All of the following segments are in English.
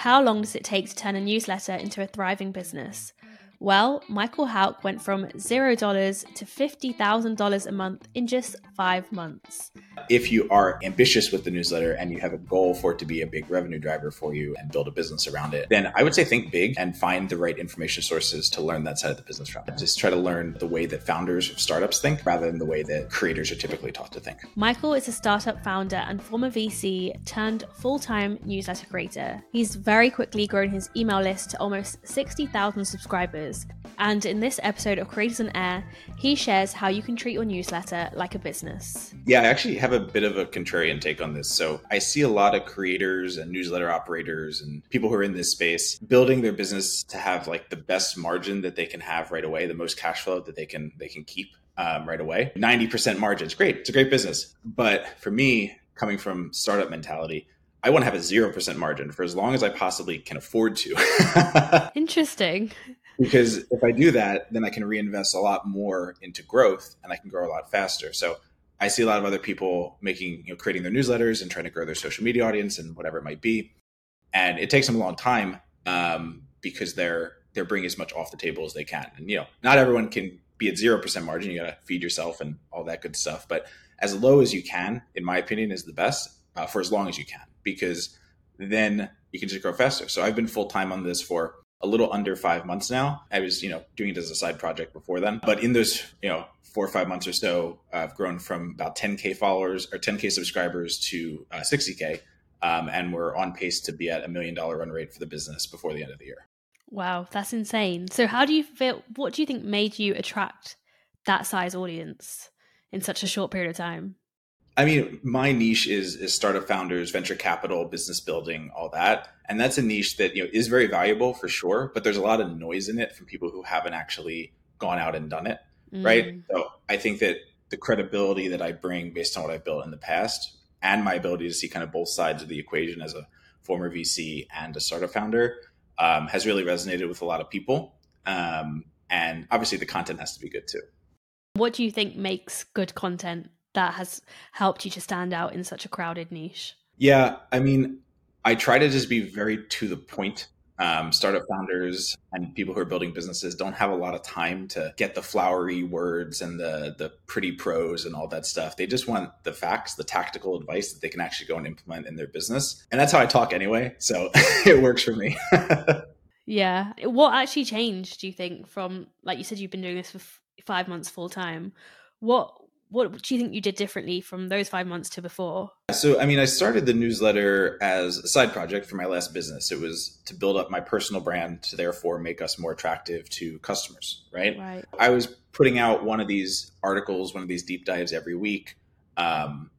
how long does it take to turn a newsletter into a thriving business? Well, Michael Houck went from $0 to $50,000 a month in just five months. If you are ambitious with the newsletter and you have a goal for it to be a big revenue driver for you and build a business around it, then I would say think big and find the right information sources to learn that side of the business from. Just try to learn the way that founders of startups think rather than the way that creators are typically taught to think. Michael is a startup founder and former VC turned full time newsletter creator. He's very quickly grown his email list to almost 60,000 subscribers and in this episode of Creators on Air, he shares how you can treat your newsletter like a business. Yeah, I actually have a bit of a contrarian take on this. So I see a lot of creators and newsletter operators and people who are in this space building their business to have like the best margin that they can have right away, the most cash flow that they can they can keep um, right away. 90% margins, great. It's a great business. But for me, coming from startup mentality, I want to have a 0% margin for as long as I possibly can afford to. Interesting because if I do that, then I can reinvest a lot more into growth and I can grow a lot faster. So I see a lot of other people making, you know, creating their newsletters and trying to grow their social media audience and whatever it might be. And it takes them a long time um, because they're they're bringing as much off the table as they can. And you know, not everyone can be at zero percent margin. You got to feed yourself and all that good stuff. But as low as you can, in my opinion, is the best uh, for as long as you can because then you can just grow faster. So I've been full time on this for a little under five months now. I was, you know, doing it as a side project before then. But in those, you know, four or five months or so, I've grown from about 10K followers or 10K subscribers to uh, 60K. Um, and we're on pace to be at a million dollar run rate for the business before the end of the year. Wow, that's insane. So, how do you feel? What do you think made you attract that size audience in such a short period of time? I mean, my niche is is startup founders, venture capital, business building, all that, and that's a niche that you know is very valuable for sure. But there's a lot of noise in it from people who haven't actually gone out and done it, mm. right? So I think that the credibility that I bring based on what I've built in the past and my ability to see kind of both sides of the equation as a former VC and a startup founder um, has really resonated with a lot of people. Um, and obviously, the content has to be good too. What do you think makes good content? That has helped you to stand out in such a crowded niche? Yeah, I mean, I try to just be very to the point. Um, startup founders and people who are building businesses don't have a lot of time to get the flowery words and the the pretty prose and all that stuff. They just want the facts, the tactical advice that they can actually go and implement in their business. And that's how I talk anyway, so it works for me. yeah. What actually changed? Do you think from like you said you've been doing this for f- five months full time? What what do you think you did differently from those five months to before? So, I mean, I started the newsletter as a side project for my last business. It was to build up my personal brand to therefore make us more attractive to customers, right? Right. I was putting out one of these articles, one of these deep dives every week, um,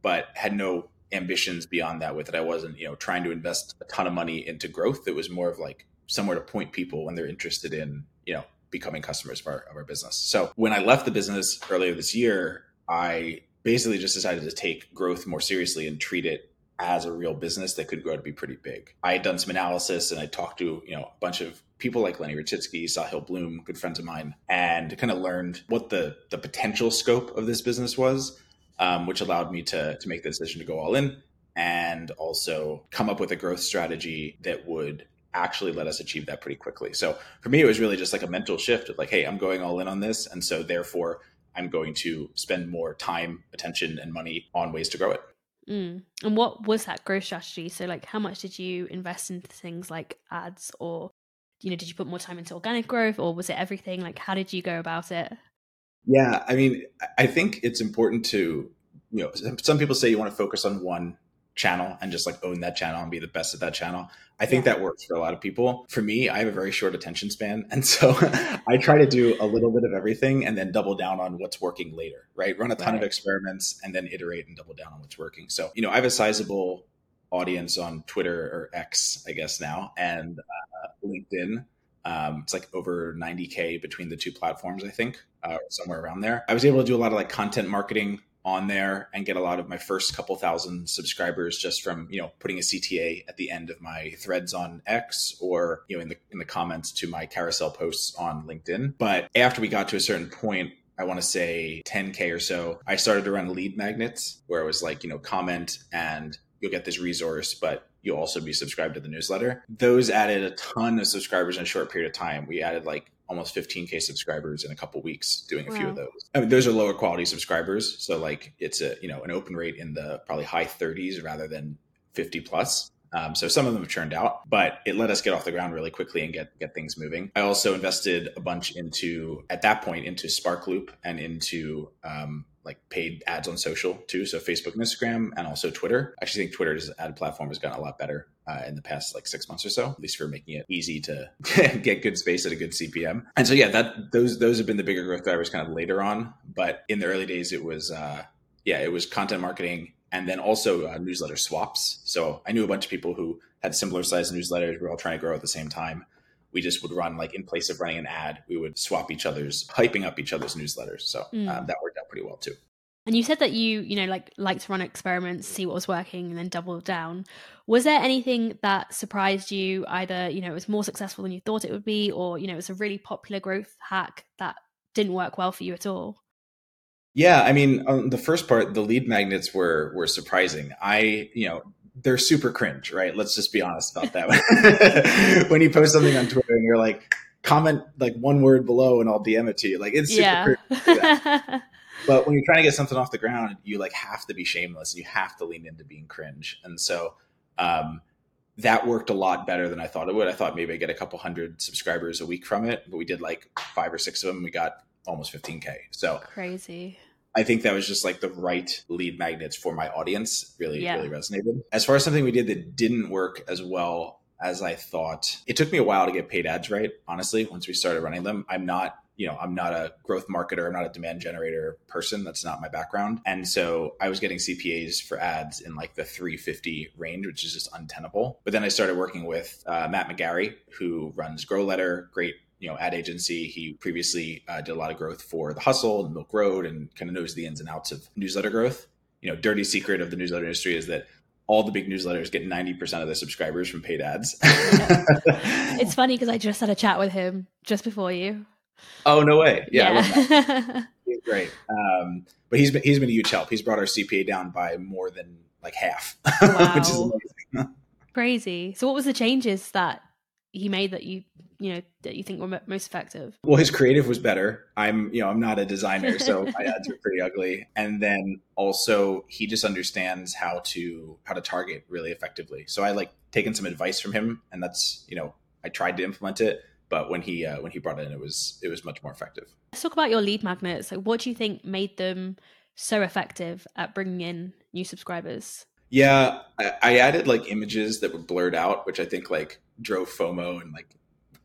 but had no ambitions beyond that with it. I wasn't, you know, trying to invest a ton of money into growth. It was more of like somewhere to point people when they're interested in, you know, becoming customers of our, of our business. So when I left the business earlier this year, I basically just decided to take growth more seriously and treat it as a real business that could grow to be pretty big. I had done some analysis and I talked to, you know, a bunch of people like Lenny Rachitsky, Sahil Bloom, good friends of mine, and kind of learned what the the potential scope of this business was, um, which allowed me to to make the decision to go all in and also come up with a growth strategy that would actually let us achieve that pretty quickly. So for me, it was really just like a mental shift of like, hey, I'm going all in on this. And so therefore, I'm going to spend more time, attention, and money on ways to grow it. Mm. And what was that growth strategy? So, like, how much did you invest into things like ads, or you know, did you put more time into organic growth, or was it everything? Like, how did you go about it? Yeah, I mean, I think it's important to, you know, some people say you want to focus on one channel and just like own that channel and be the best at that channel. I think yeah. that works for a lot of people. For me, I have a very short attention span. And so I try to do a little bit of everything and then double down on what's working later, right? Run a ton right. of experiments and then iterate and double down on what's working. So, you know, I have a sizable audience on Twitter or X, I guess now, and uh, LinkedIn. Um, it's like over 90K between the two platforms, I think, uh, somewhere around there. I was able to do a lot of like content marketing on there and get a lot of my first couple thousand subscribers just from you know putting a CTA at the end of my threads on X or you know in the in the comments to my carousel posts on LinkedIn. But after we got to a certain point, I want to say 10k or so, I started to run lead magnets where it was like you know comment and you'll get this resource, but you'll also be subscribed to the newsletter. Those added a ton of subscribers in a short period of time. We added like almost 15k subscribers in a couple weeks doing a wow. few of those. I mean, those are lower quality subscribers, so like it's a you know an open rate in the probably high 30s rather than 50 plus. Um, so some of them have churned out, but it let us get off the ground really quickly and get get things moving. I also invested a bunch into at that point into SparkLoop and into um, like paid ads on social too. So Facebook and Instagram and also Twitter. I actually think Twitter's ad platform has gotten a lot better uh, in the past like six months or so, at least for making it easy to get good space at a good CPM. And so, yeah, that those, those have been the bigger growth drivers kind of later on. But in the early days, it was, uh, yeah, it was content marketing and then also uh, newsletter swaps. So I knew a bunch of people who had similar sized newsletters. We were all trying to grow at the same time we just would run like in place of running an ad, we would swap each other's, hyping up each other's newsletters. So mm. um, that worked out pretty well too. And you said that you, you know, like like to run experiments, see what was working, and then double down. Was there anything that surprised you? Either you know it was more successful than you thought it would be, or you know it was a really popular growth hack that didn't work well for you at all. Yeah, I mean, on the first part, the lead magnets were were surprising. I, you know, they're super cringe, right? Let's just be honest about that. when you post something on Twitter and you're like, comment like one word below and I'll DM it to you, like it's super yeah. but when you're trying to get something off the ground, you like have to be shameless. And you have to lean into being cringe, and so um, that worked a lot better than I thought it would. I thought maybe I get a couple hundred subscribers a week from it, but we did like five or six of them. We got almost 15k. So crazy. I think that was just like the right lead magnets for my audience. Really, yeah. really resonated. As far as something we did that didn't work as well as I thought, it took me a while to get paid ads right. Honestly, once we started running them, I'm not you know, I'm not a growth marketer, I'm not a demand generator person. That's not my background. And so I was getting CPAs for ads in like the 350 range, which is just untenable. But then I started working with uh, Matt McGarry, who runs Grow Letter, great you know ad agency. He previously uh, did a lot of growth for The Hustle and Milk Road, and kind of knows the ins and outs of newsletter growth. You know, dirty secret of the newsletter industry is that all the big newsletters get 90% of their subscribers from paid ads. it's funny because I just had a chat with him just before you. Oh, no way. Yeah. yeah. he's great. Um, but he's been, he's been a huge help. He's brought our CPA down by more than like half, wow. which is amazing. Crazy. So what was the changes that he made that you you know that you think were most effective? Well his creative was better. I'm you know i'm not a designer so my ads are pretty ugly. And then also he just understands how to how to target really effectively. So i like taken some advice from him and that's you know i tried to implement it but when he uh, when he brought it in it was it was much more effective. Let's talk about your lead magnets. Like what do you think made them so effective at bringing in new subscribers? Yeah, I, I, added like images that were blurred out, which I think like drove FOMO and like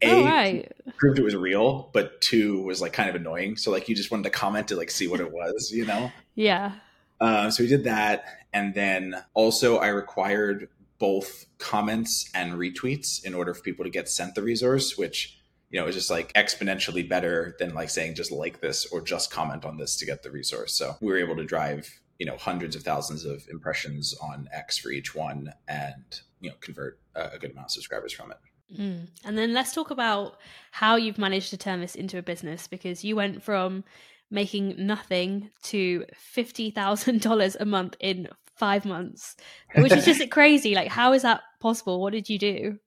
a oh, right. proved it was real, but two was like kind of annoying. So like you just wanted to comment to like see what it was, you know? yeah. Uh, so we did that, and then also I required both comments and retweets in order for people to get sent the resource, which you know is just like exponentially better than like saying just like this or just comment on this to get the resource. So we were able to drive you know hundreds of thousands of impressions on X for each one, and you know convert a good amount of subscribers from it. Mm. And then let's talk about how you've managed to turn this into a business because you went from making nothing to $50,000 a month in five months, which is just crazy. Like, how is that possible? What did you do?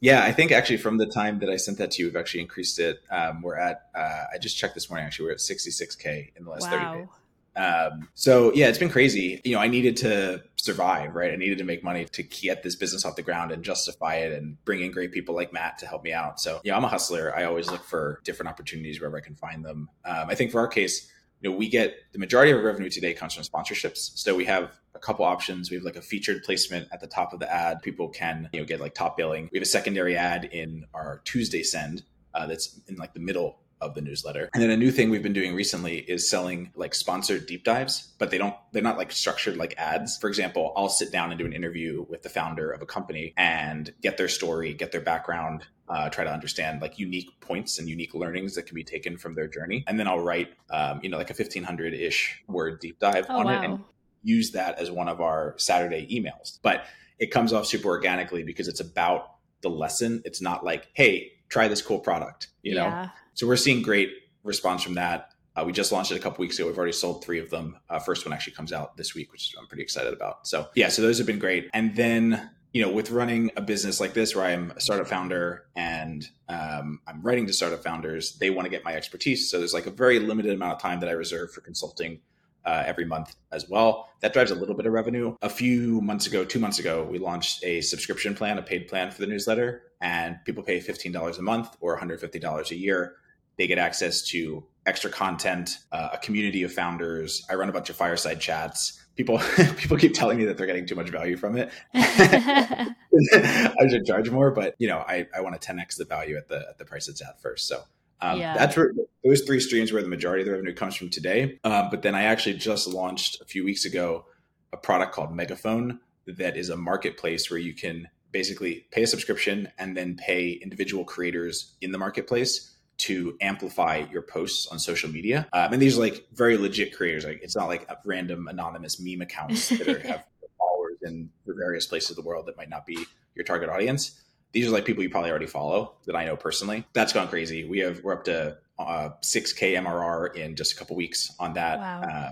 Yeah, I think actually from the time that I sent that to you, we've actually increased it. Um, we're at, uh, I just checked this morning, actually, we're at 66K in the last wow. 30 days. Um, so yeah, it's been crazy. You know, I needed to survive, right? I needed to make money to get this business off the ground and justify it and bring in great people like Matt to help me out. So yeah, I'm a hustler. I always look for different opportunities wherever I can find them. Um, I think for our case, you know, we get the majority of our revenue today comes from sponsorships. So we have a couple options. We have like a featured placement at the top of the ad. People can, you know, get like top billing. We have a secondary ad in our Tuesday send uh, that's in like the middle of the newsletter. And then a new thing we've been doing recently is selling like sponsored deep dives, but they don't they're not like structured like ads. For example, I'll sit down and do an interview with the founder of a company and get their story, get their background, uh, try to understand like unique points and unique learnings that can be taken from their journey. And then I'll write, um, you know, like a 1500 ish word deep dive oh, on wow. it and use that as one of our Saturday emails. But it comes off super organically because it's about the lesson. It's not like, hey, try this cool product, you know? So we're seeing great response from that. Uh, we just launched it a couple weeks ago. We've already sold three of them. Uh, first one actually comes out this week, which I'm pretty excited about. So yeah, so those have been great. And then you know, with running a business like this where I'm a startup founder and um, I'm writing to startup founders, they want to get my expertise. So there's like a very limited amount of time that I reserve for consulting uh, every month as well. That drives a little bit of revenue. A few months ago, two months ago, we launched a subscription plan, a paid plan for the newsletter, and people pay $15 a month or $150 a year. They get access to extra content, uh, a community of founders. I run a bunch of fireside chats people people keep telling me that they're getting too much value from it. I should charge more, but you know, I, I want to 10x the value at the at the price it's at first. So um, yeah. that's where those three streams where the majority of the revenue comes from today. Um, but then I actually just launched a few weeks ago a product called Megaphone that is a marketplace where you can basically pay a subscription and then pay individual creators in the marketplace to amplify your posts on social media. Um, and these are like very legit creators. Like it's not like random anonymous meme accounts that are, have followers in various places of the world that might not be your target audience. These are like people you probably already follow that I know personally. That's gone crazy. We have we're up to uh, 6k MRR in just a couple weeks on that. Wow. Uh,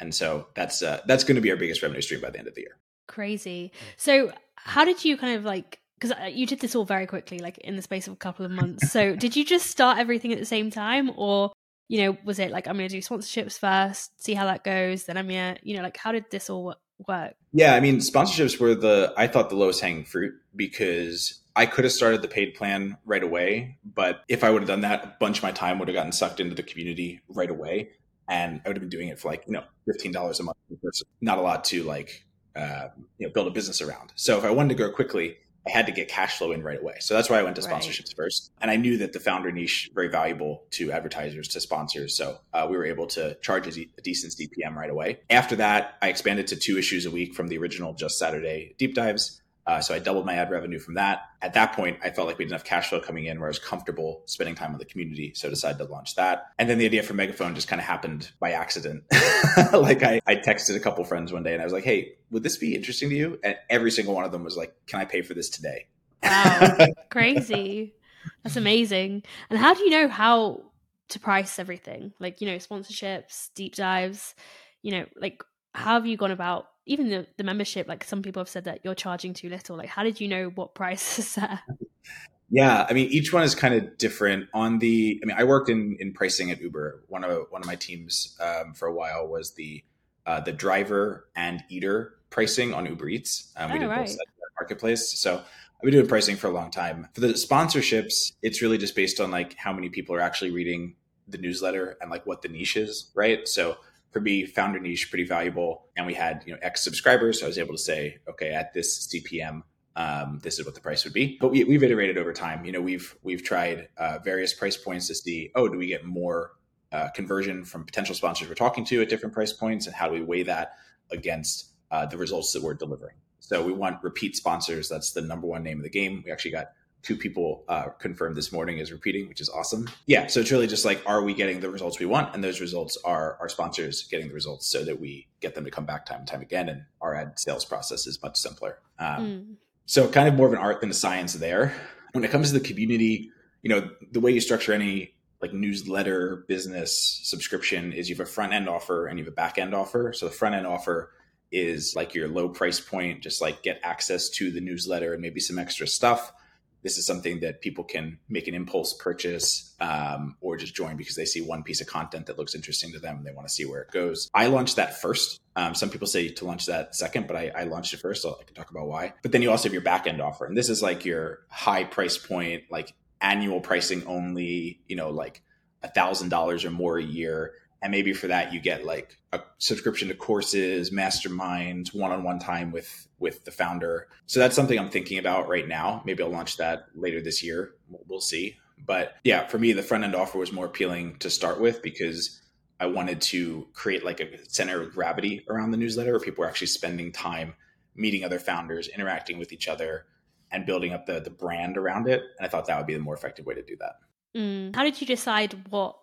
and so that's uh, that's going to be our biggest revenue stream by the end of the year. Crazy. So how did you kind of like because uh, you did this all very quickly, like in the space of a couple of months. So did you just start everything at the same time, or you know, was it like I'm going to do sponsorships first, see how that goes, then I'm going to, you know, like how did this all work? Yeah, I mean, sponsorships were the I thought the lowest hanging fruit because I could have started the paid plan right away, but if I would have done that, a bunch of my time would have gotten sucked into the community right away, and I would have been doing it for like you know fifteen dollars a month not a lot to like uh, you know build a business around. So if I wanted to grow quickly, I had to get cash flow in right away. So that's why I went to sponsorships right. first. And I knew that the founder niche very valuable to advertisers, to sponsors. So uh, we were able to charge a, a decent CPM right away. After that, I expanded to two issues a week from the original Just Saturday deep dives. Uh, so I doubled my ad revenue from that. At that point, I felt like we had enough cash flow coming in where I was comfortable spending time with the community. So I decided to launch that. And then the idea for Megaphone just kind of happened by accident. like I, I texted a couple friends one day and I was like, hey, would this be interesting to you? And every single one of them was like, can I pay for this today? Wow. Crazy. That's amazing. And how do you know how to price everything? Like, you know, sponsorships, deep dives, you know, like how have you gone about even the, the membership like some people have said that you're charging too little. Like how did you know what price is there yeah i mean each one is kind of different. On the i mean i worked in in pricing at uber. One of one of my teams um, for a while was the uh, the driver and eater pricing on uber eats. Um, we oh, did right. both marketplace. So i've been doing pricing for a long time. For the sponsorships it's really just based on like how many people are actually reading the newsletter and like what the niche is right? So for me, founder niche pretty valuable. And we had, you know, X subscribers. So I was able to say, okay, at this CPM, um, this is what the price would be. But we, have iterated over time. You know, we've we've tried uh, various price points to see, oh, do we get more uh, conversion from potential sponsors we're talking to at different price points, and how do we weigh that against uh, the results that we're delivering? So we want repeat sponsors. That's the number one name of the game. We actually got two people uh, confirmed this morning is repeating, which is awesome. Yeah, so it's really just like, are we getting the results we want? And those results are our sponsors getting the results so that we get them to come back time and time again. And our ad sales process is much simpler. Um, mm. So kind of more of an art than a science there. When it comes to the community, you know, the way you structure any like newsletter business subscription is you have a front end offer and you have a back end offer. So the front end offer is like your low price point, just like get access to the newsletter and maybe some extra stuff this is something that people can make an impulse purchase um, or just join because they see one piece of content that looks interesting to them and they want to see where it goes. I launched that first. Um, some people say to launch that second, but I, I launched it first. So I can talk about why. But then you also have your back end offer. And this is like your high price point, like annual pricing only, you know, like a thousand dollars or more a year and maybe for that you get like a subscription to courses masterminds one-on-one time with with the founder. So that's something i'm thinking about right now. Maybe i'll launch that later this year. We'll see. But yeah for me the front end offer was more appealing to start with because i wanted to create like a center of gravity around the newsletter where people are actually spending time meeting other founders interacting with each other and building up the the brand around it. And i thought that would be the more effective way to do that. Mm. how did you decide what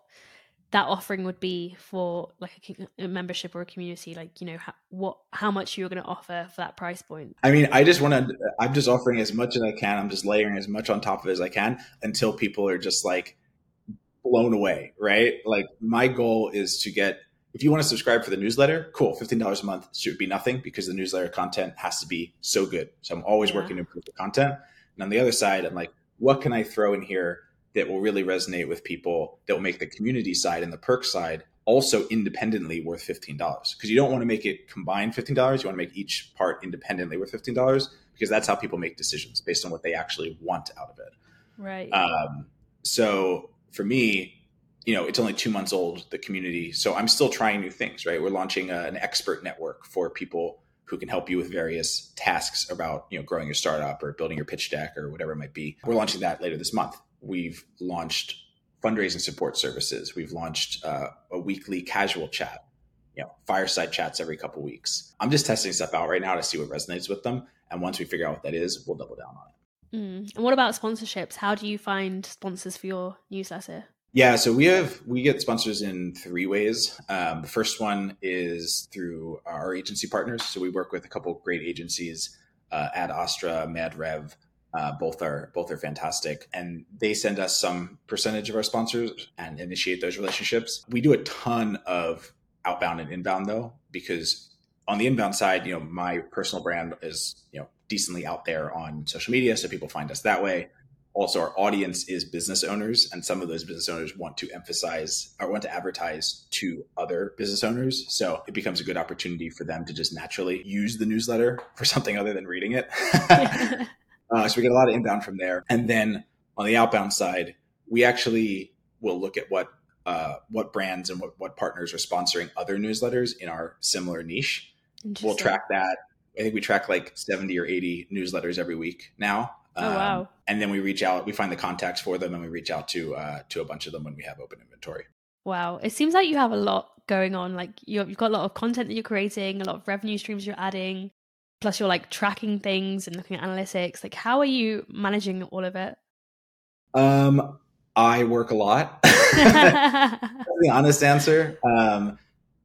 that offering would be for like a, a, membership or a community like you know how, what how much you're going to offer for that price point i mean i just want to i'm just offering as much as i can i'm just layering as much on top of it as i can until people are just like blown away right like my goal is to get if you want to subscribe for the newsletter, cool, $15 a month should be nothing because the newsletter content has to be so good. So I'm always yeah. working to improve the content. And on the other side, I'm like, what can I throw in here that will really resonate with people that will make the community side and the perk side also independently worth $15 because you don't want to make it combined $15 you want to make each part independently worth $15 because that's how people make decisions based on what they actually want out of it. Right. Um, so for me you know it's only two months old the community so i'm still trying new things right? We're launching a, an expert network for people who can help you with various tasks about you know growing your startup or building your pitch deck or whatever it might be. We're launching that later this month we've launched fundraising support services we've launched uh, a weekly casual chat you know fireside chats every couple weeks i'm just testing stuff out right now to see what resonates with them and once we figure out what that is we'll double down on it mm. and what about sponsorships how do you find sponsors for your newsletter yeah, so we have we get sponsors in three ways. Um, the first one is through our agency partners. So we work with a couple great agencies, uh, Ad Astra, MadRev. Uh, both are both are fantastic, and they send us some percentage of our sponsors and initiate those relationships. We do a ton of outbound and inbound though, because on the inbound side, you know, my personal brand is you know decently out there on social media, so people find us that way. Also our audience is business owners and some of those business owners want to emphasize or want to advertise to other business owners. So it becomes a good opportunity for them to just naturally use the newsletter for something other than reading it uh, so we get a lot of inbound from there and then on the outbound side we actually will look at what uh, what brands and what, what partners are sponsoring other newsletters in our similar niche we'll track that I think we track like 70 or 80 newsletters every week now. Oh, wow. Um, and then we reach out, we find the contacts for them and we reach out to uh, to a bunch of them when we have open inventory. Wow. It seems like you have a lot going on. Like you've got a lot of content that you're creating, a lot of revenue streams you're adding, plus you're like tracking things and looking at analytics. Like how are you managing all of it? Um, I work a lot. the honest answer. Um,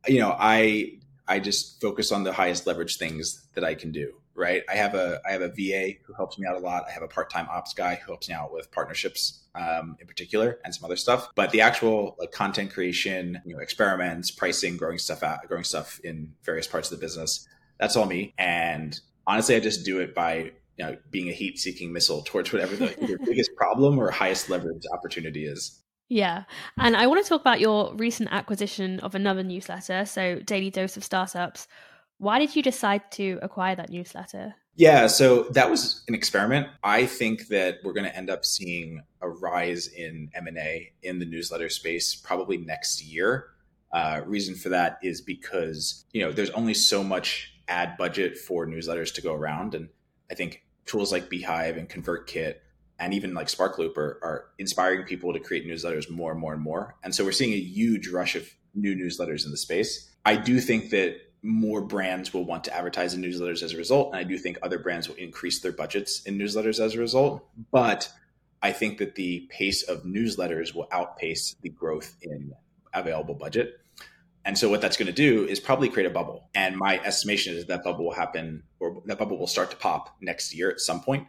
you know, I I just focus on the highest leverage things that I can do right? I have a I have a VA who helps me out a lot. I have a part time ops guy who helps me out with partnerships um, in particular and some other stuff. But the actual like content creation, you know, experiments, pricing, growing stuff out, growing stuff in various parts of the business, that's all me. And honestly, I just do it by you know being a heat seeking missile towards whatever the your biggest problem or highest leverage opportunity is. Yeah. And I want to talk about your recent acquisition of another newsletter, so Daily Dose of Startups. Why did you decide to acquire that newsletter? Yeah, so that was an experiment. I think that we're going to end up seeing a rise in M&A in the newsletter space probably next year. Uh, reason for that is because, you know, there's only so much ad budget for newsletters to go around. And I think tools like beehiiv and ConvertKit and even like Sparkloop are, are inspiring people to create newsletters more and more and more. And so we're seeing a huge rush of new newsletters in the space. I do think that more brands will want to advertise in newsletters as a result. And I do think other brands will increase their budgets in newsletters as a result. But I think that the pace of newsletters will outpace the growth in available budget. And so what that's going to do is probably create a bubble. And my estimation is that bubble will happen or that bubble will start to pop next year at some point.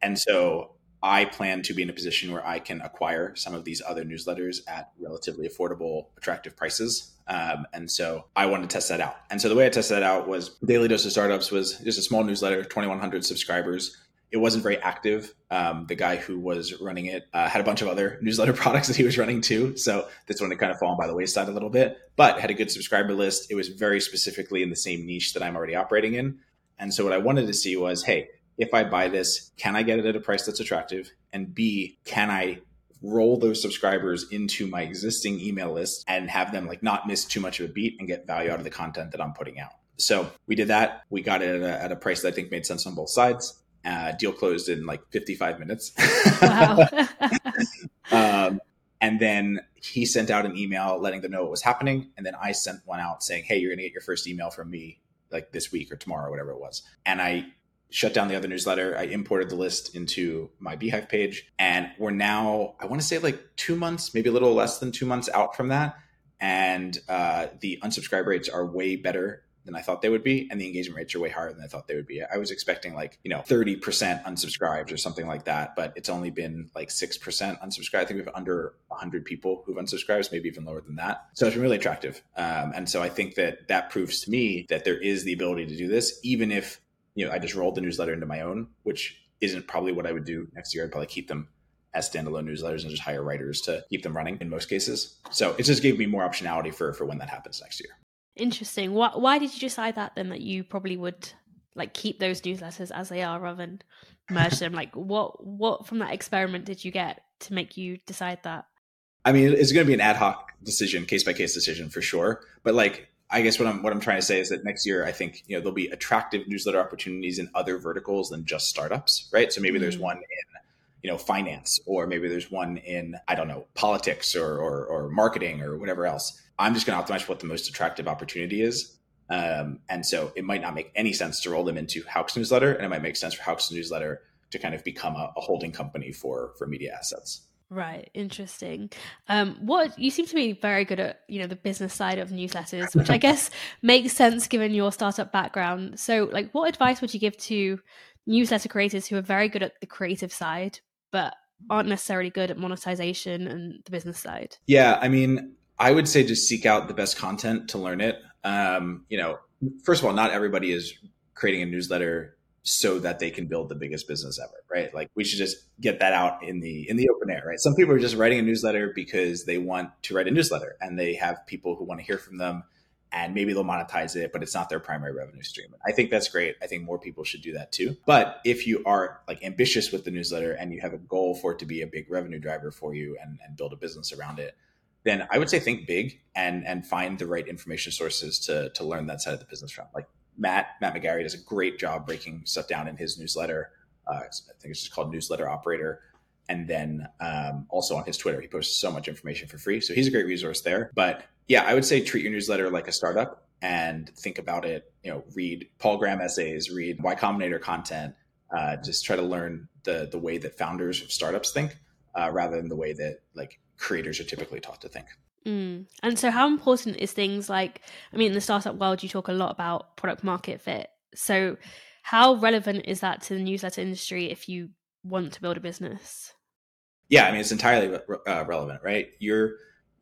And so I plan to be in a position where I can acquire some of these other newsletters at relatively affordable, attractive prices. Um, and so I wanted to test that out. And so the way I tested that out was Daily Dose of Startups was just a small newsletter, 2,100 subscribers. It wasn't very active. Um, the guy who was running it uh, had a bunch of other newsletter products that he was running too. So this one had kind of fallen by the wayside a little bit, but had a good subscriber list. It was very specifically in the same niche that I'm already operating in. And so what I wanted to see was, hey, if I buy this, can I get it at a price that's attractive? And B, can I roll those subscribers into my existing email list and have them like not miss too much of a beat and get value out of the content that I'm putting out? So we did that. We got it at a, at a price that I think made sense on both sides. Uh, deal closed in like 55 minutes. Wow. um, and then he sent out an email letting them know what was happening. And then I sent one out saying, Hey, you're going to get your first email from me like this week or tomorrow or whatever it was. And I shut down the other newsletter. I imported the list into my beehiiv page. And we're now, I want to say like two months, maybe a little less than two months out from that. And uh, the unsubscribe rates are way better than I thought they would be, and the engagement rates are way higher than I thought they would be. I was expecting like you know thirty percent unsubscribed or something like that, but it's only been like six percent unsubscribed. I think we have under hundred people who've unsubscribed, maybe even lower than that. So it's been really attractive, um, and so I think that that proves to me that there is the ability to do this, even if you know I just rolled the newsletter into my own, which isn't probably what I would do next year. I'd probably keep them as standalone newsletters and just hire writers to keep them running in most cases. So it just gave me more optionality for for when that happens next year. Interesting. Why why did you decide that then that you probably would like keep those newsletters as they are rather than merge them? like what what from that experiment did you get to make you decide that? I mean, it's going to be an ad hoc decision, case by case decision for sure. But like, I guess what I'm what I'm trying to say is that next year, I think you know there'll be attractive newsletter opportunities in other verticals than just startups, right? So maybe mm-hmm. there's one in you know finance or maybe there's one in i don't know politics or or, or marketing or whatever else i'm just going to optimize what the most attractive opportunity is um, and so it might not make any sense to roll them into Houck's newsletter and it might make sense for Houck's newsletter to kind of become a, a holding company for for media assets Right, interesting. Um, what you seem to be very good at, you know, the business side of newsletters, which I guess makes sense given your startup background. So, like, what advice would you give to newsletter creators who are very good at the creative side, but aren't necessarily good at monetization and the business side? Yeah, I mean, I would say just seek out the best content to learn it. Um, you know, first of all, not everybody is creating a newsletter so that they can build the biggest business ever, right? Like we should just get that out in the in the open air, right? Some people are just writing a newsletter because they want to write a newsletter and they have people who want to hear from them and maybe they'll monetize it, but it's not their primary revenue stream. I think that's great. I think more people should do that too. But if you are like ambitious with the newsletter and you have a goal for it to be a big revenue driver for you and, and build a business around it, then I would say think big and and find the right information sources to to learn that side of the business from. Like Matt Matt McGarry does a great job breaking stuff down in his newsletter. Uh, I think it's just called Newsletter Operator. And then um, also on his Twitter, he posts so much information for free. So he's a great resource there. But yeah, I would say treat your newsletter like a startup and think about it. You know, read Paul Graham essays, read Y Combinator content. Uh, just try to learn the the way that founders of startups think, uh, rather than the way that like creators are typically taught to think. Mm. And so, how important is things like? I mean, in the startup world, you talk a lot about product market fit. So, how relevant is that to the newsletter industry if you want to build a business? Yeah, I mean, it's entirely uh, relevant, right? You're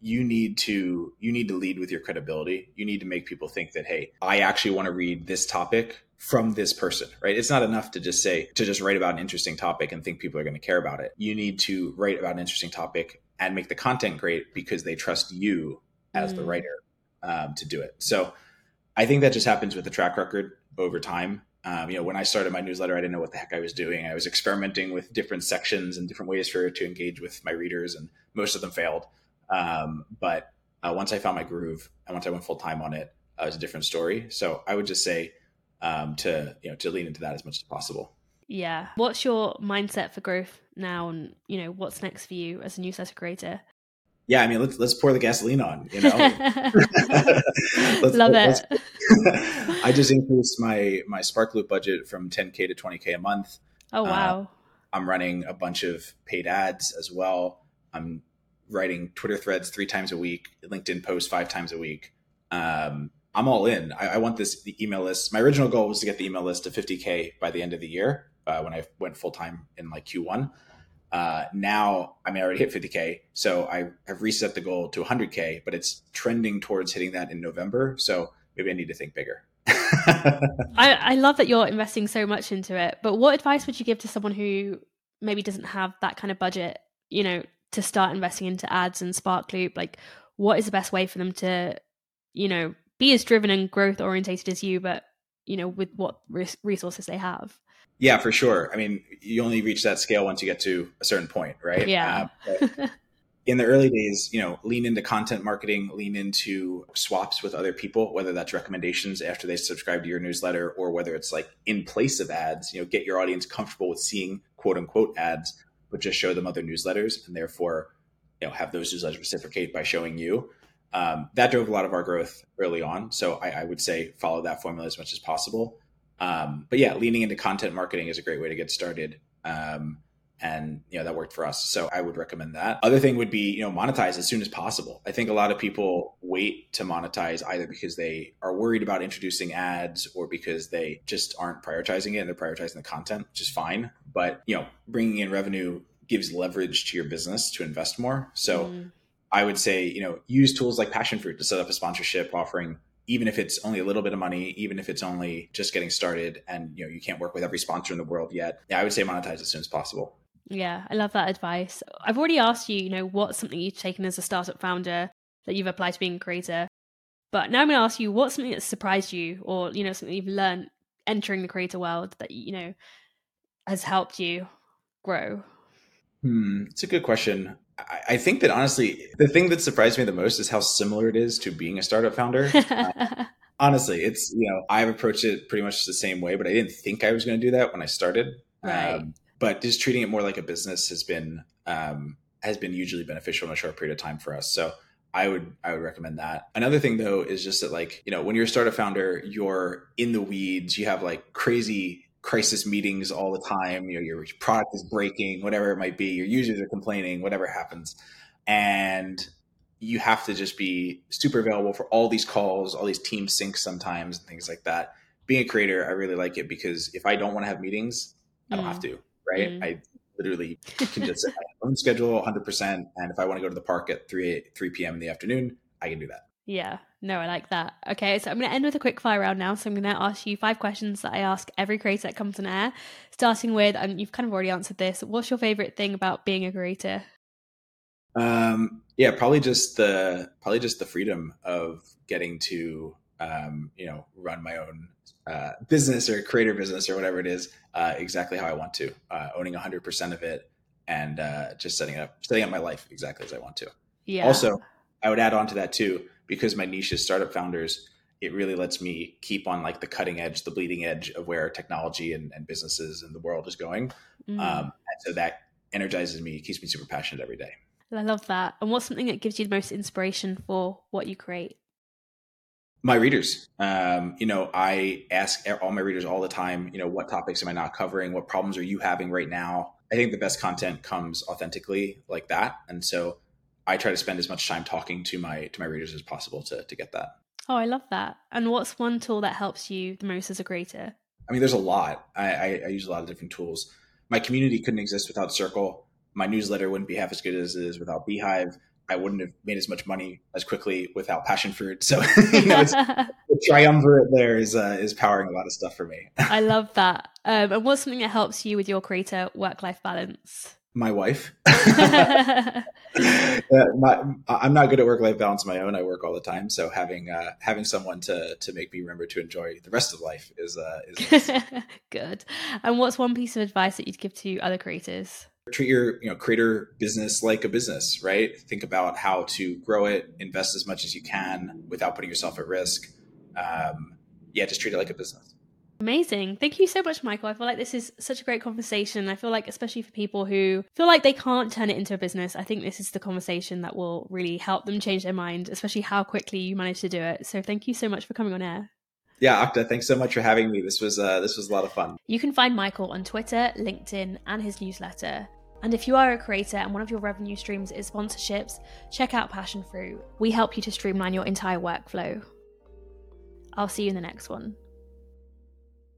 you need to you need to lead with your credibility you need to make people think that hey i actually want to read this topic from this person right it's not enough to just say to just write about an interesting topic and think people are going to care about it you need to write about an interesting topic and make the content great because they trust you as mm. the writer um, to do it so i think that just happens with the track record over time um, you know, when I started my newsletter, I didn't know what the heck I was doing. I was experimenting with different sections and different ways for to engage with my readers, and most of them failed. Um, but uh, once I found my groove and once I went full time on it, uh, it was a different story. So I would just say um, to you know to lean into that as much as possible. Yeah. What's your mindset for growth now, and you know what's next for you as a new newsletter creator? Yeah, I mean, let's let's pour the gasoline on. You know, love it. I just increased my my Sparkloop budget from 10k to 20k a month. Oh wow! Uh, I'm running a bunch of paid ads as well. I'm writing Twitter threads three times a week, LinkedIn posts five times a week. Um, I'm all in. I, I, want this the email list. My original goal was to get the email list to 50k by the end of the year uh, when I went full time in like Q1. Uh, now I mean I already hit 50k, so I have reset the goal to 100k, but it's trending towards hitting that in November. So maybe I need to think bigger. I, I love that you're investing so much into it. But what advice would you give to someone who maybe doesn't have that kind of budget? You know, to start investing into ads and Sparkloop? Like, what is the best way for them to, you know, be as driven and growth orientated as you, but you know, with what resources they have? Yeah, for sure. I mean, you only reach that scale once you get to a certain point, right? Yeah. Uh, in the early days, you know, lean into content marketing, lean into swaps with other people, whether that's recommendations after they subscribe to your newsletter or whether it's like in place of ads, you know, get your audience comfortable with seeing quote unquote ads but just show them other newsletters and therefore you know have those newsletters reciprocate by showing you. Um, that drove a lot of our growth early on. So I, I, would say follow that formula as much as possible. Um, but yeah leaning into content marketing is a great way to get started. Um, and you know that worked for us. So i would recommend that. Other thing would be you know monetize as soon as possible. I think a lot of people wait to monetize either because they are worried about introducing ads or because they just aren't prioritizing it and they're prioritizing the content which is fine. But you know bringing in revenue gives leverage to your business to invest more. So mm. i would say you know use tools like Passionfroot to set up a sponsorship offering even if it's only a little bit of money, even if it's only just getting started and you know you can't work with every sponsor in the world yet, yeah, I would say monetize as soon as possible. Yeah, I love that advice. I've already asked you, you know, what's something you've taken as a startup founder that you've applied to being a creator. But now I'm going to ask you, what's something that surprised you or, you know, something you've learned entering the creator world that, you know, has helped you grow? Hmm, it's a good question. I, I think that honestly, the thing that surprised me the most is how similar it is to being a startup founder. uh, honestly, it's, you know, I've approached it pretty much the same way, but I didn't think I was going to do that when I started. Right. Um, but just treating it more like a business has been um, has been hugely beneficial in a short period of time for us. So I would I would recommend that. Another thing though is just that like you know when you're a startup founder, you're in the weeds. You have like crazy crisis meetings all the time. You know your product is breaking, whatever it might be. Your users are complaining, whatever happens, and you have to just be super available for all these calls, all these team syncs sometimes, and things like that. Being a creator, I really like it because if I don't want to have meetings, I don't mm. have to right? Mm. I literally can just set my own schedule 100%. And if I want to go to the park at 3, 3 p.m. in the afternoon, I can do that. Yeah, no, I like that. Okay, so I'm going to end with a quick fire round now. So I'm going to ask you five questions that I ask every creator that comes on air, starting with, and you've kind of already answered this. What's your favorite thing about being a creator? Um, yeah, probably just the probably just the freedom of getting to um, you know run my own uh, business or creator business or whatever it is uh, exactly how I want to, uh, owning 100% of it and uh, just setting up setting up my life exactly as I want to. Yeah. Also, I would add on to that too because my niche is startup founders. It really lets me keep on like the cutting edge, the bleeding edge of where technology and, and businesses and the world is going. Mm. Um, so that energizes me, keeps me super passionate every day. I love that. And what's something that gives you the most inspiration for what you create? My readers um, you know i ask all my readers all the time you know what topics am i not covering? What problems are you having right now? I think the best content comes authentically like that. And so i try to spend as much time talking to my to my readers as possible to to get that. Oh i love that. And what's one tool that helps you the most as a creator? I mean there's a lot. I, I, I use a lot of different tools. My community couldn't exist without circle. My newsletter wouldn't be half as good as it is without beehiiv I wouldn't have made as much money as quickly without Passionfroot. So you know, the triumvirate there is uh, is powering a lot of stuff for me. I love that. Um, and what's something that helps you with your creator work life balance? My wife. my, I'm not good at work life balance on my own. I work all the time, so having uh, having someone to to make me remember to enjoy the rest of life is uh, is good. And what's one piece of advice that you'd give to other creators? Treat your you know creator business like a business right think about how to grow it invest as much as you can without putting yourself at risk um, yeah just treat it like a business Amazing. Thank you so much, Michael. I feel like this is such a great conversation. I feel like, especially for people who feel like they can't turn it into a business, I think this is the conversation that will really help them change their mind, especially how quickly you managed to do it. So, thank you so much for coming on air. Yeah, Akta, thanks so much for having me. This was uh, this was a lot of fun. You can find Michael on Twitter, LinkedIn, and his newsletter. And if you are a creator and one of your revenue streams is sponsorships, check out Passionfroot. We help you to streamline your entire workflow. I'll see you in the next one.